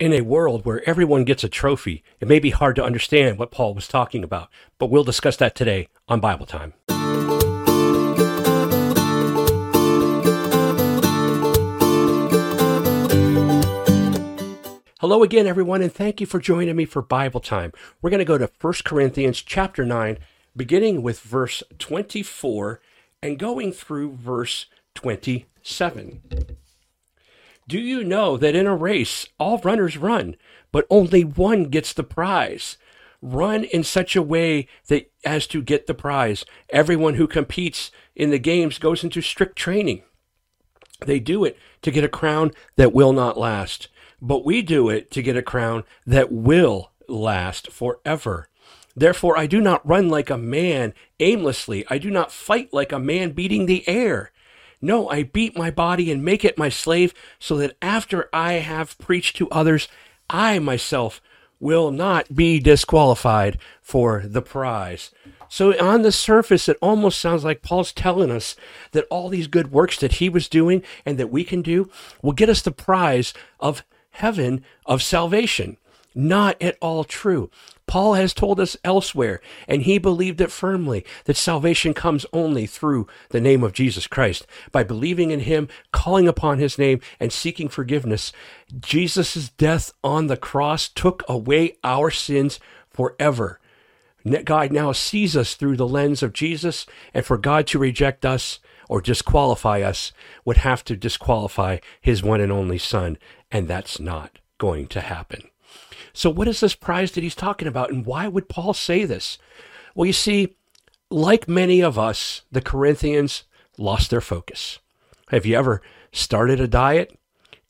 In a world where everyone gets a trophy, it may be hard to understand what Paul was talking about, but we'll discuss that today on Bible Time. Hello again, everyone, and thank you for joining me for Bible Time. We're going to go to 1 Corinthians chapter 9, beginning with verse 24 and going through verse 27. Do you know that in a race, all runners run, but only one gets the prize? Run in such a way that as to get the prize. Everyone who competes in the games goes into strict training. They do it to get a crown that will not last, but we do it to get a crown that will last forever. Therefore, I do not run like a man aimlessly. I do not fight like a man beating the air. No, I beat my body and make it my slave so that after I have preached to others, I myself will not be disqualified for the prize. So, on the surface, it almost sounds like Paul's telling us that all these good works that he was doing and that we can do will get us the prize of heaven, of salvation. Not at all true. Paul has told us elsewhere, and he believed it firmly, that salvation comes only through the name of Jesus Christ. By believing in him, calling upon his name, and seeking forgiveness, Jesus' death on the cross took away our sins forever. God now sees us through the lens of Jesus, and for God to reject us or disqualify us would have to disqualify his one and only Son, and that's not going to happen. So, what is this prize that he's talking about, and why would Paul say this? Well, you see, like many of us, the Corinthians lost their focus. Have you ever started a diet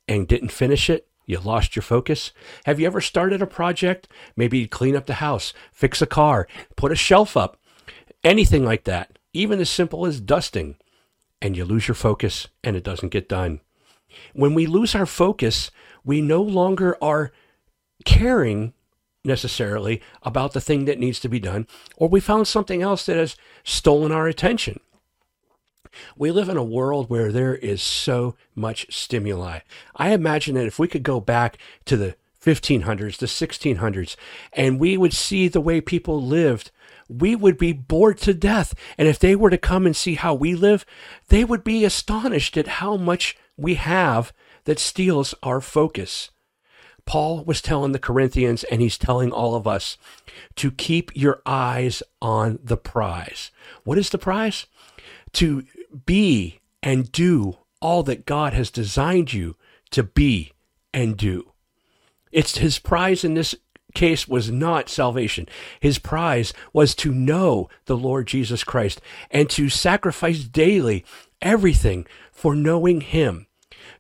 and didn't finish it? You lost your focus. Have you ever started a project? Maybe clean up the house, fix a car, put a shelf up, anything like that, even as simple as dusting, and you lose your focus and it doesn't get done. When we lose our focus, we no longer are caring necessarily about the thing that needs to be done, or we found something else that has stolen our attention. We live in a world where there is so much stimuli. I imagine that if we could go back to the 1500s, the 1600s, and we would see the way people lived, we would be bored to death. And if they were to come and see how we live, they would be astonished at how much we have that steals our focus. Paul was telling the Corinthians, and he's telling all of us to keep your eyes on the prize. What is the prize? To be and do all that God has designed you to be and do. It's his prize in this case was not salvation. His prize was to know the Lord Jesus Christ and to sacrifice daily everything for knowing him.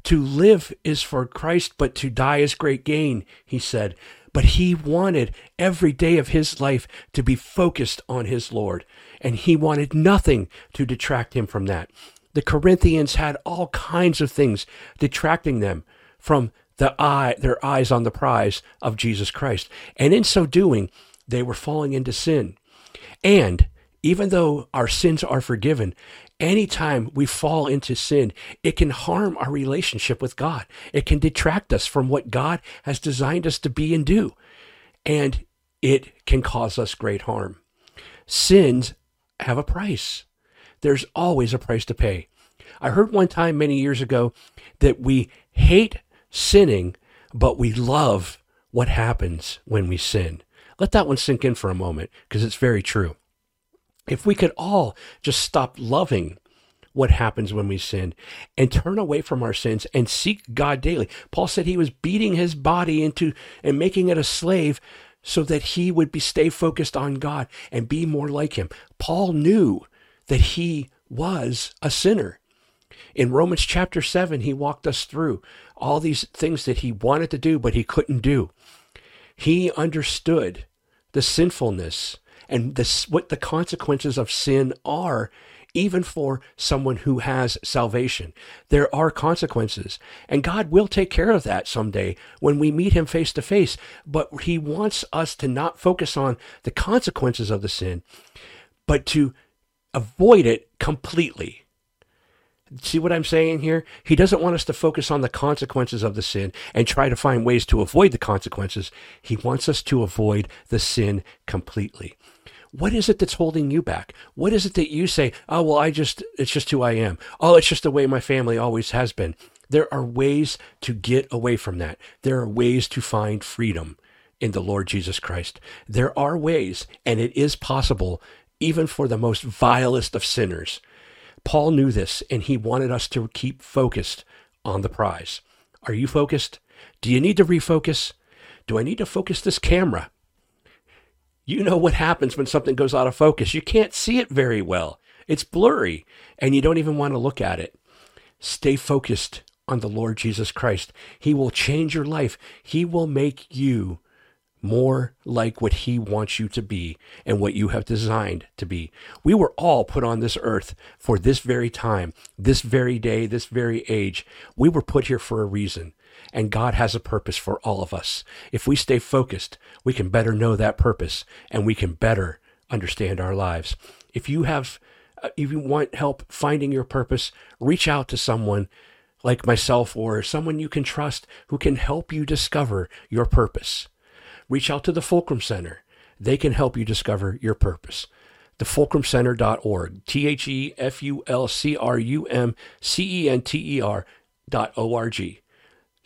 To live is for Christ, but to die is great gain, he said. But he wanted every day of his life to be focused on his Lord, and he wanted nothing to detract him from that. The Corinthians had all kinds of things detracting them from the eye, their eyes on the prize of Jesus Christ. And in so doing, they were falling into sin. And even though our sins are forgiven, anytime we fall into sin, it can harm our relationship with God. It can detract us from what God has designed us to be and do. And it can cause us great harm. Sins have a price. There's always a price to pay. I heard one time many years ago that we hate sinning, but we love what happens when we sin. Let that one sink in for a moment because it's very true. If we could all just stop loving what happens when we sin and turn away from our sins and seek God daily. Paul said he was beating his body into and making it a slave so that he would be stay focused on God and be more like him. Paul knew that he was a sinner. In Romans chapter 7, he walked us through all these things that he wanted to do, but he couldn't do. He understood the sinfulness and this, what the consequences of sin are, even for someone who has salvation. There are consequences, and God will take care of that someday when we meet Him face to face. But He wants us to not focus on the consequences of the sin, but to avoid it completely. See what I'm saying here? He doesn't want us to focus on the consequences of the sin and try to find ways to avoid the consequences. He wants us to avoid the sin completely. What is it that's holding you back? What is it that you say, oh, well, I just, it's just who I am. Oh, it's just the way my family always has been. There are ways to get away from that. There are ways to find freedom in the Lord Jesus Christ. There are ways, and it is possible, even for the most vilest of sinners. Paul knew this, and he wanted us to keep focused on the prize. Are you focused? Do you need to refocus? Do I need to focus this camera? You know what happens when something goes out of focus. You can't see it very well. It's blurry, and you don't even want to look at it. Stay focused on the Lord Jesus Christ. He will change your life. He will make you more like what he wants you to be and what you have designed to be. We were all put on this earth for this very time, this very day, this very age. We were put here for a reason, and God has a purpose for all of us. If we stay focused, we can better know that purpose and we can better understand our lives. If you have uh, if you want help finding your purpose, reach out to someone like myself or someone you can trust who can help you discover your purpose reach out to the Fulcrum Center. They can help you discover your purpose. TheFulcrumCenter.org, T H E F U L C R U M C E N T E R dot O R G.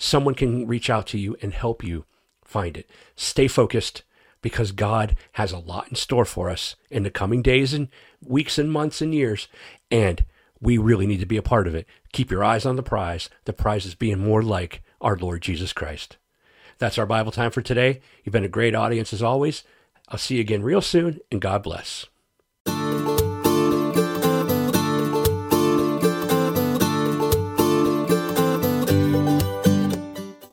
Someone can reach out to you and help you find it. Stay focused because God has a lot in store for us in the coming days and weeks and months and years. And we really need to be a part of it. Keep your eyes on the prize. The prize is being more like our Lord Jesus Christ. That's our Bible time for today. You've been a great audience as always. I'll see you again real soon, and God bless.